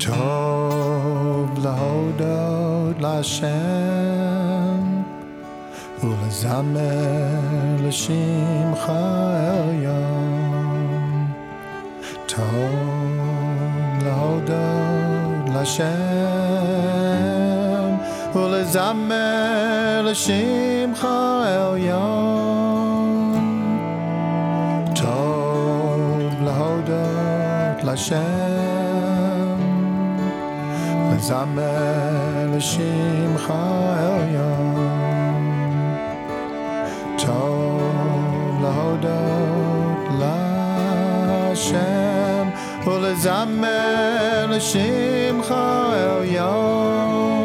טוב להודות להשם ולזמר לשמחה עליון. טוב להודות להשם ולזמר לשמחה עליון. טוב להודות להשם לזמר לשמך עליון. טוב להודות להשם ולזמר לשמך עליון.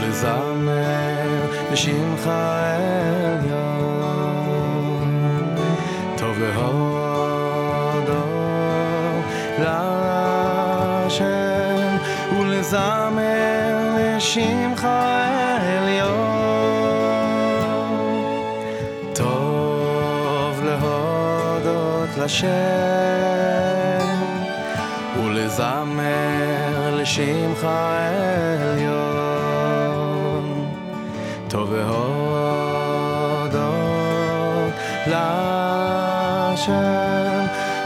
ולזמר לשמך עליון. טוב להודות לשם ולזמר לשמך עליון. טוב להודות לשם ולזמר לשמך עליון. טוב להודות לשם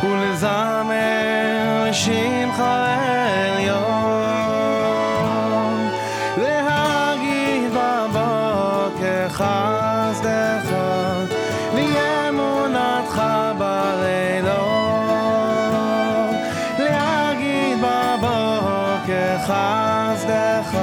ולזמר לשמך עליון. להגיד בבוקר חסדך ואמונתך בלילות. להגיד בבוקר חסדך